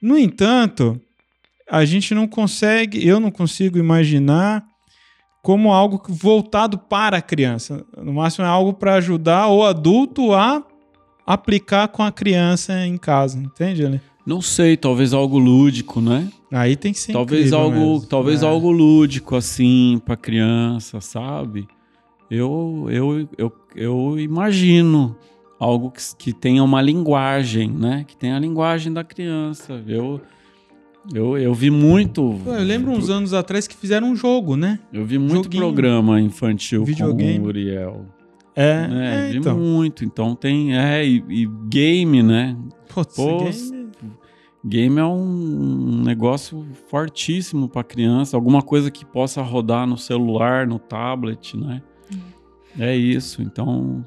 No entanto, a gente não consegue, eu não consigo imaginar como algo voltado para a criança. No máximo é algo para ajudar o adulto a aplicar com a criança em casa, entende, Ali? Não sei, talvez algo lúdico, né? Aí tem que ser talvez algo, mesmo. talvez é. algo lúdico assim para criança, sabe? Eu, eu, eu, eu imagino algo que, que tenha uma linguagem, né? Que tenha a linguagem da criança. Eu eu, eu vi muito. eu lembro uns anos atrás que fizeram um jogo, né? Eu vi muito Joguinho. programa infantil Videogame. com o Uriel. É, é, é vi então. muito. Então tem. É, e, e game, né? Putz, Pô, game Game é um negócio fortíssimo para criança, alguma coisa que possa rodar no celular, no tablet, né? Hum. É isso. Então,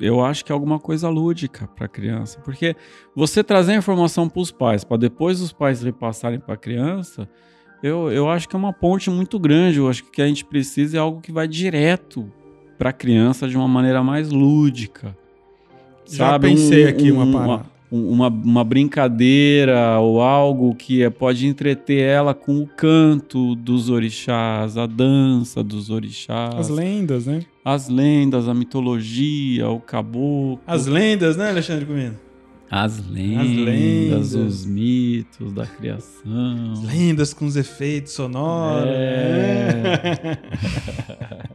eu acho que é alguma coisa lúdica para criança, porque você trazer a informação para os pais, para depois os pais repassarem para a criança, eu, eu acho que é uma ponte muito grande. Eu acho que o que a gente precisa é algo que vai direto para a criança de uma maneira mais lúdica. Já sabe? pensei um, aqui uma parada uma, uma brincadeira ou algo que é, pode entreter ela com o canto dos orixás, a dança dos orixás. As lendas, né? As lendas, a mitologia, o caboclo. As lendas, né, Alexandre Comino? As lendas, As lendas, os mitos da criação. As lendas com os efeitos sonoros. É.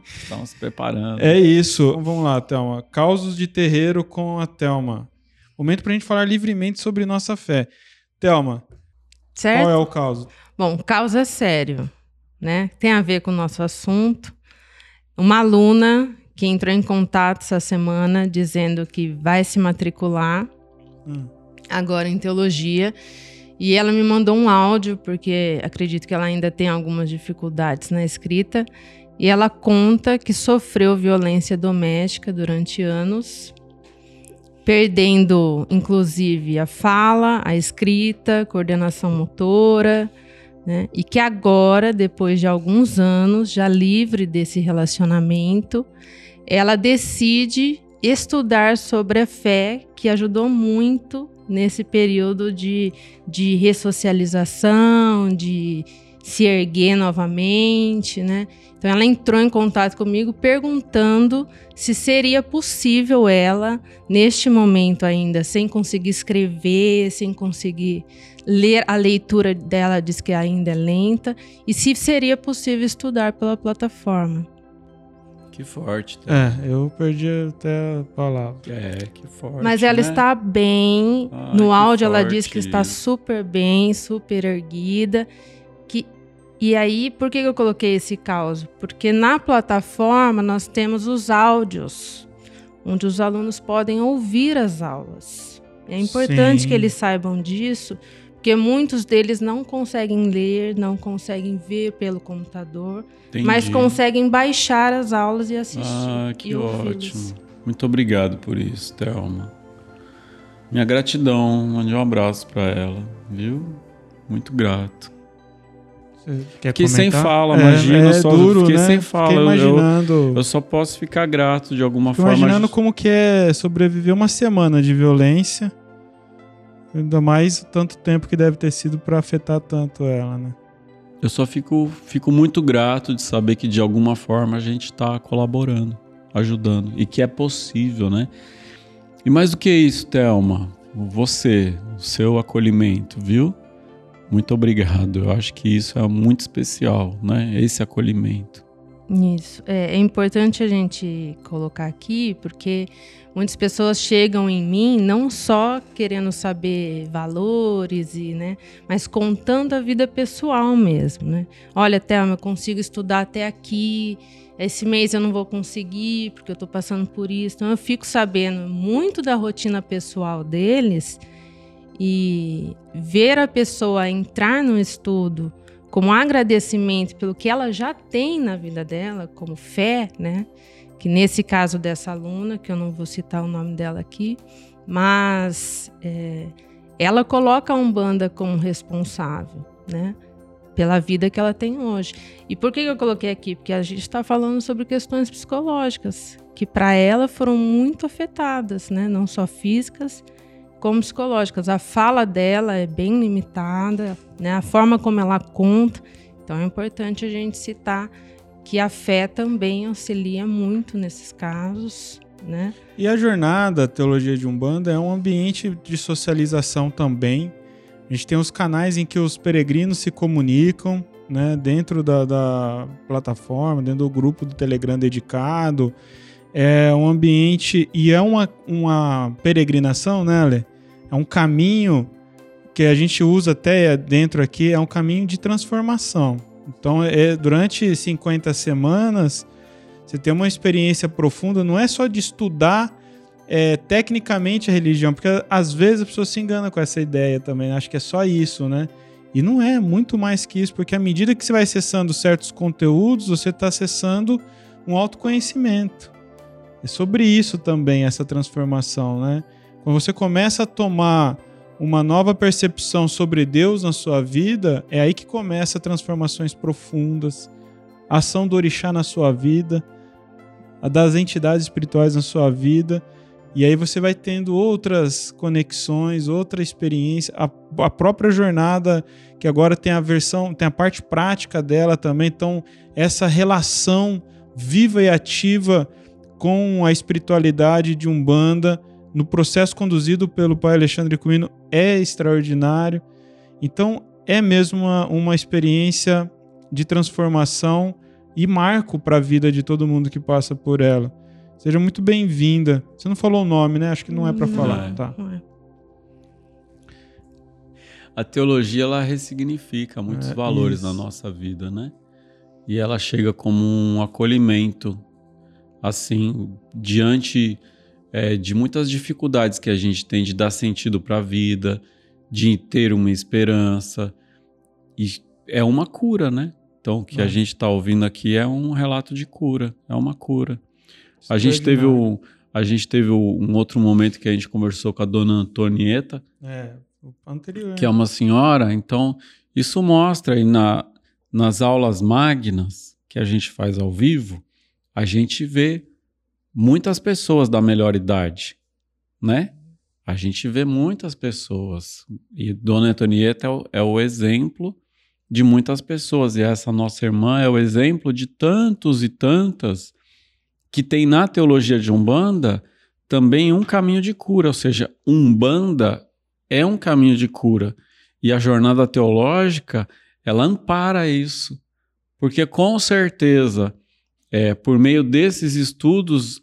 Estamos preparando. É isso. Então, vamos lá, Thelma. Causos de terreiro com a Thelma. Momento para a gente falar livremente sobre nossa fé. Thelma, certo? qual é o caso? Bom, causa é sério. né? Tem a ver com o nosso assunto. Uma aluna que entrou em contato essa semana dizendo que vai se matricular hum. agora em teologia. E ela me mandou um áudio, porque acredito que ela ainda tem algumas dificuldades na escrita. E ela conta que sofreu violência doméstica durante anos, perdendo inclusive a fala, a escrita, coordenação motora, né? E que agora, depois de alguns anos, já livre desse relacionamento, ela decide estudar sobre a fé, que ajudou muito nesse período de, de ressocialização, de se erguer novamente, né? Então ela entrou em contato comigo perguntando se seria possível ela, neste momento ainda, sem conseguir escrever, sem conseguir ler, a leitura dela diz que ainda é lenta, e se seria possível estudar pela plataforma. Que forte. Tá? É, eu perdi até a palavra. É, que forte. Mas ela né? está bem. Ai, no áudio ela diz que está super bem, super erguida. Que... E aí, por que eu coloquei esse caos? Porque na plataforma nós temos os áudios, onde os alunos podem ouvir as aulas. É importante Sim. que eles saibam disso, porque muitos deles não conseguem ler, não conseguem ver pelo computador, Entendi. mas conseguem baixar as aulas e assistir. Ah, que ótimo. Muito obrigado por isso, Thelma. Minha gratidão, mande um abraço para ela, viu? Muito grato. Fiquei sem fala, é, imagina, é só duro, fiquei né? sem fala. Fiquei imaginando... Eu, eu, só posso ficar grato de alguma Fiquei forma. Imaginando como que é sobreviver uma semana de violência Ainda mais tanto tempo que deve ter sido para afetar tanto ela, né? Eu só fico, fico muito grato de saber que de alguma forma a gente está colaborando, ajudando e que é possível, né? E mais do que isso, Thelma, você, o seu acolhimento, viu? Muito obrigado. Eu acho que isso é muito especial, né? Esse acolhimento. Isso. É, é importante a gente colocar aqui, porque Muitas pessoas chegam em mim não só querendo saber valores e, né, mas contando a vida pessoal mesmo, né? Olha, Thelma, eu consigo estudar até aqui. Esse mês eu não vou conseguir porque eu estou passando por isso. Então eu fico sabendo muito da rotina pessoal deles e ver a pessoa entrar no estudo como agradecimento pelo que ela já tem na vida dela, como fé, né? que nesse caso dessa aluna, que eu não vou citar o nome dela aqui, mas é, ela coloca a Umbanda como responsável, né? Pela vida que ela tem hoje. E por que eu coloquei aqui? Porque a gente está falando sobre questões psicológicas, que para ela foram muito afetadas, né? Não só físicas, como psicológicas. A fala dela é bem limitada, né? A forma como ela conta. Então é importante a gente citar que a fé também auxilia muito nesses casos, né? E a jornada a Teologia de Umbanda é um ambiente de socialização também. A gente tem os canais em que os peregrinos se comunicam, né? Dentro da, da plataforma, dentro do grupo do Telegram dedicado. É um ambiente e é uma, uma peregrinação, né, Ale? É um caminho que a gente usa até dentro aqui, é um caminho de transformação. Então, é, durante 50 semanas, você tem uma experiência profunda, não é só de estudar é, tecnicamente a religião, porque às vezes a pessoa se engana com essa ideia também, acho que é só isso, né? E não é muito mais que isso, porque à medida que você vai acessando certos conteúdos, você está acessando um autoconhecimento. É sobre isso também, essa transformação, né? Quando você começa a tomar uma nova percepção sobre Deus na sua vida, é aí que começa transformações profundas, a ação do orixá na sua vida, a das entidades espirituais na sua vida, e aí você vai tendo outras conexões, outra experiência, a, a própria jornada que agora tem a versão, tem a parte prática dela também, então essa relação viva e ativa com a espiritualidade de Umbanda no processo conduzido pelo pai Alexandre Cumino é extraordinário. Então, é mesmo uma, uma experiência de transformação e marco para a vida de todo mundo que passa por ela. Seja muito bem-vinda. Você não falou o nome, né? Acho que não é para falar, é. tá? É. A teologia ela ressignifica muitos é, valores isso. na nossa vida, né? e ela chega como um acolhimento, assim, diante é, de muitas dificuldades que a gente tem de dar sentido para a vida, de ter uma esperança. E é uma cura, né? Então, o que é. a gente está ouvindo aqui é um relato de cura, é uma cura. a gente teve o, a gente teve um outro momento que a gente conversou com a dona Antonieta, é, anterior, que é uma senhora. Então, isso mostra aí na, nas aulas magnas que a gente faz ao vivo, a gente vê muitas pessoas da melhor idade, né? A gente vê muitas pessoas. E Dona Antonieta é o, é o exemplo de muitas pessoas. E essa nossa irmã é o exemplo de tantos e tantas que tem na teologia de Umbanda também um caminho de cura. Ou seja, Umbanda é um caminho de cura. E a jornada teológica, ela ampara isso. Porque com certeza é, por meio desses estudos,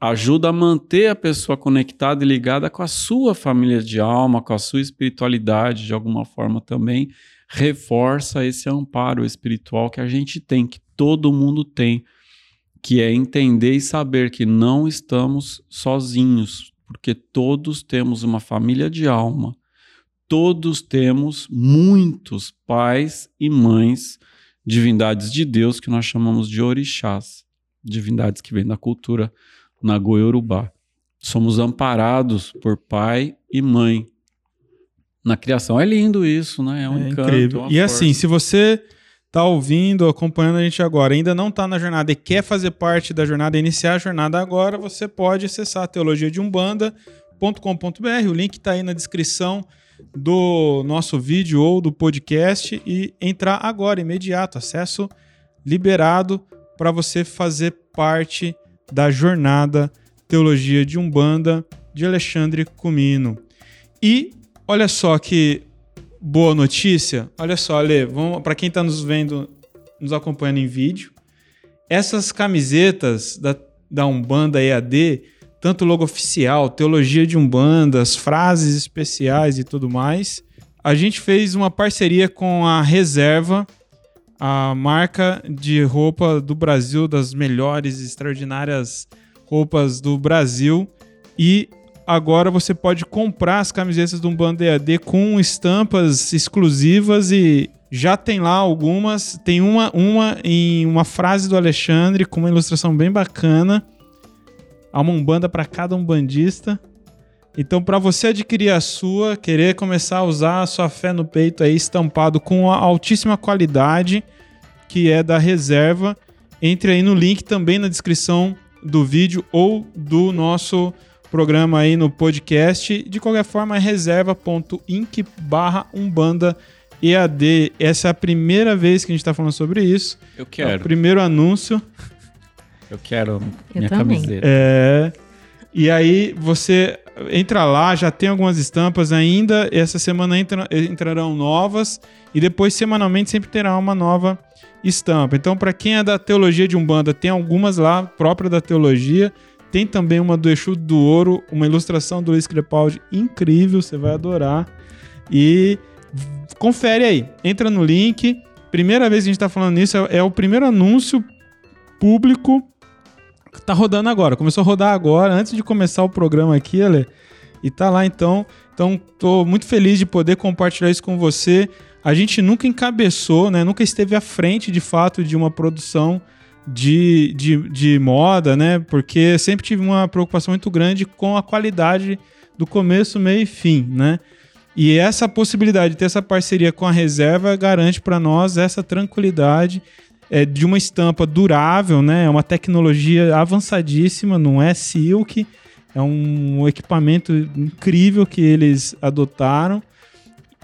ajuda a manter a pessoa conectada e ligada com a sua família de alma, com a sua espiritualidade, de alguma forma também. Reforça esse amparo espiritual que a gente tem, que todo mundo tem, que é entender e saber que não estamos sozinhos, porque todos temos uma família de alma, todos temos muitos pais e mães divindades de Deus que nós chamamos de orixás, divindades que vêm da cultura Nagoi-Urubá. Somos amparados por pai e mãe na criação. É lindo isso, né? É um é encanto, incrível. E força. assim, se você está ouvindo, acompanhando a gente agora, ainda não está na jornada e quer fazer parte da jornada, iniciar a jornada agora, você pode acessar teologiadeumbanda.com.br. O link está aí na descrição do nosso vídeo ou do podcast e entrar agora, imediato, acesso liberado para você fazer parte da jornada Teologia de Umbanda de Alexandre Comino. E olha só que boa notícia. Olha só, Ale, para quem está nos vendo, nos acompanhando em vídeo, essas camisetas da, da Umbanda EAD tanto logo oficial, teologia de Umbanda, as frases especiais e tudo mais. A gente fez uma parceria com a Reserva, a marca de roupa do Brasil, das melhores, extraordinárias roupas do Brasil. E agora você pode comprar as camisetas do Umbanda EAD com estampas exclusivas e já tem lá algumas. Tem uma, uma em uma frase do Alexandre com uma ilustração bem bacana Há uma umbanda para cada umbandista. Então, para você adquirir a sua, querer começar a usar a sua fé no peito aí estampado com a altíssima qualidade, que é da reserva, entre aí no link também na descrição do vídeo ou do nosso programa aí no podcast. De qualquer forma, é reserva.inc barra umbanda EAD. Essa é a primeira vez que a gente está falando sobre isso. Eu quero. É o primeiro anúncio. Eu quero eu minha também. camiseta. É. E aí você entra lá, já tem algumas estampas ainda. Essa semana entra, entrarão novas e depois semanalmente sempre terá uma nova estampa. Então, para quem é da teologia de Umbanda, tem algumas lá própria da teologia. Tem também uma do Exu do Ouro, uma ilustração do Luiz Crepaldi incrível, você vai adorar. E confere aí, entra no link. Primeira vez que a gente está falando nisso, é, é o primeiro anúncio público tá rodando agora. Começou a rodar agora, antes de começar o programa aqui, Ale. E tá lá então. Então, tô muito feliz de poder compartilhar isso com você. A gente nunca encabeçou, né? Nunca esteve à frente, de fato, de uma produção de, de, de moda, né? Porque sempre tive uma preocupação muito grande com a qualidade do começo, meio e fim, né? E essa possibilidade de ter essa parceria com a reserva garante para nós essa tranquilidade é, de uma estampa durável, né? É uma tecnologia avançadíssima, não é silk, é um equipamento incrível que eles adotaram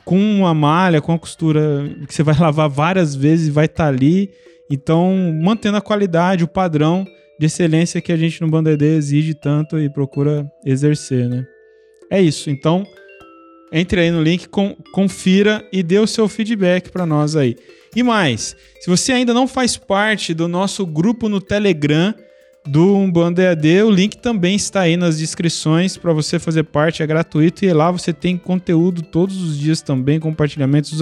com uma malha, com a costura que você vai lavar várias vezes e vai estar tá ali. Então, mantendo a qualidade, o padrão de excelência que a gente no Banda exige tanto e procura exercer, né? É isso. Então, entre aí no link, com, confira e dê o seu feedback para nós aí. E mais, se você ainda não faz parte do nosso grupo no Telegram do Umbanda EAD, o link também está aí nas descrições para você fazer parte, é gratuito e lá você tem conteúdo todos os dias também, compartilhamentos,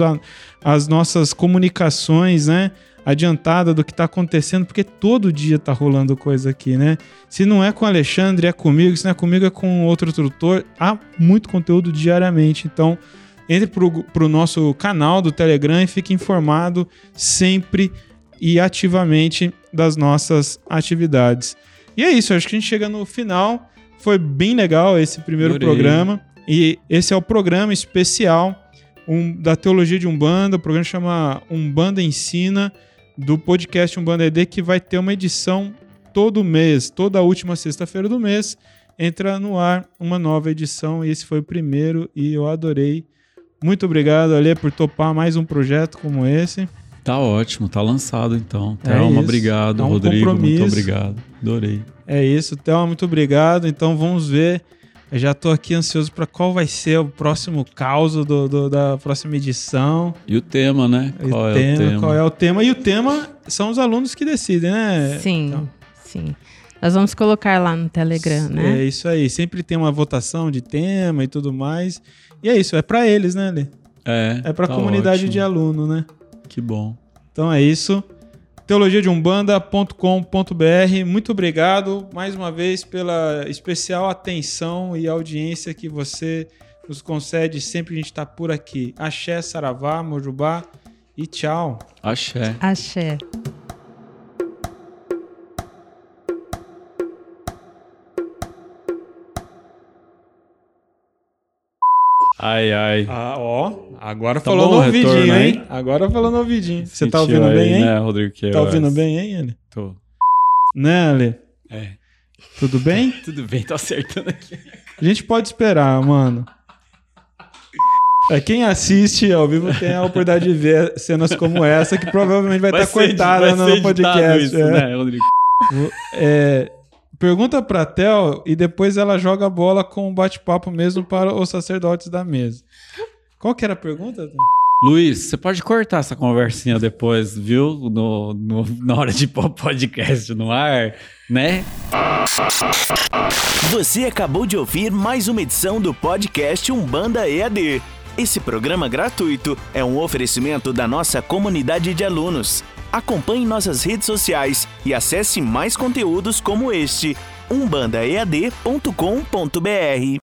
as nossas comunicações, né? Adiantada do que está acontecendo, porque todo dia está rolando coisa aqui, né? Se não é com o Alexandre, é comigo, se não é comigo, é com outro instrutor. Há muito conteúdo diariamente, então entre para o nosso canal do Telegram e fique informado sempre e ativamente das nossas atividades. E é isso, acho que a gente chega no final. Foi bem legal esse primeiro Adorei. programa. E esse é o programa especial um, da Teologia de Umbanda. O programa chama Umbanda Ensina, do podcast Umbanda ED, que vai ter uma edição todo mês, toda última sexta-feira do mês. Entra no ar uma nova edição. E esse foi o primeiro e eu adorei muito obrigado, Ale, por topar mais um projeto como esse. Tá ótimo, tá lançado então. É Thelma, obrigado. É um Rodrigo, compromisso. muito obrigado. Adorei. É isso, Thelma, muito obrigado. Então vamos ver. Eu já tô aqui ansioso para qual vai ser o próximo caos do, do, da próxima edição. E o tema, né? Qual é tema, o tema? Qual é o tema? E o tema são os alunos que decidem, né? Sim, então. sim. Nós vamos colocar lá no Telegram, né? É isso aí. Sempre tem uma votação de tema e tudo mais. E é isso, é para eles, né, Lê? É. É para a tá comunidade ótimo. de aluno, né? Que bom. Então é isso. teologiadeumbanda.com.br. Muito obrigado mais uma vez pela especial atenção e audiência que você nos concede sempre que a gente está por aqui. Axé, Saravá, Mojubá e tchau. Axé. Axé. Ai, ai. Ah, ó, agora tá falou no ouvidinho, retorno, hein? Agora falou no ouvidinho. Você tá ouvindo aí, bem, hein? Né, Rodrigo Tá ouvindo bem, hein, ele? Tô. Né, Ale? É. Tudo bem? Tudo bem, tô acertando aqui. A gente pode esperar, mano. É, quem assiste ao vivo tem a oportunidade de ver cenas como essa, que provavelmente vai, vai estar cortada no podcast. Isso, é. né, Rodrigo? É, Pergunta pra Tel e depois ela joga a bola com um bate-papo mesmo para os sacerdotes da mesa. Qual que era a pergunta? Luiz, você pode cortar essa conversinha depois, viu? No, no, na hora de pôr podcast no ar, né? Você acabou de ouvir mais uma edição do podcast Umbanda EAD. Esse programa gratuito é um oferecimento da nossa comunidade de alunos. Acompanhe nossas redes sociais e acesse mais conteúdos como este umbandaead.com.br.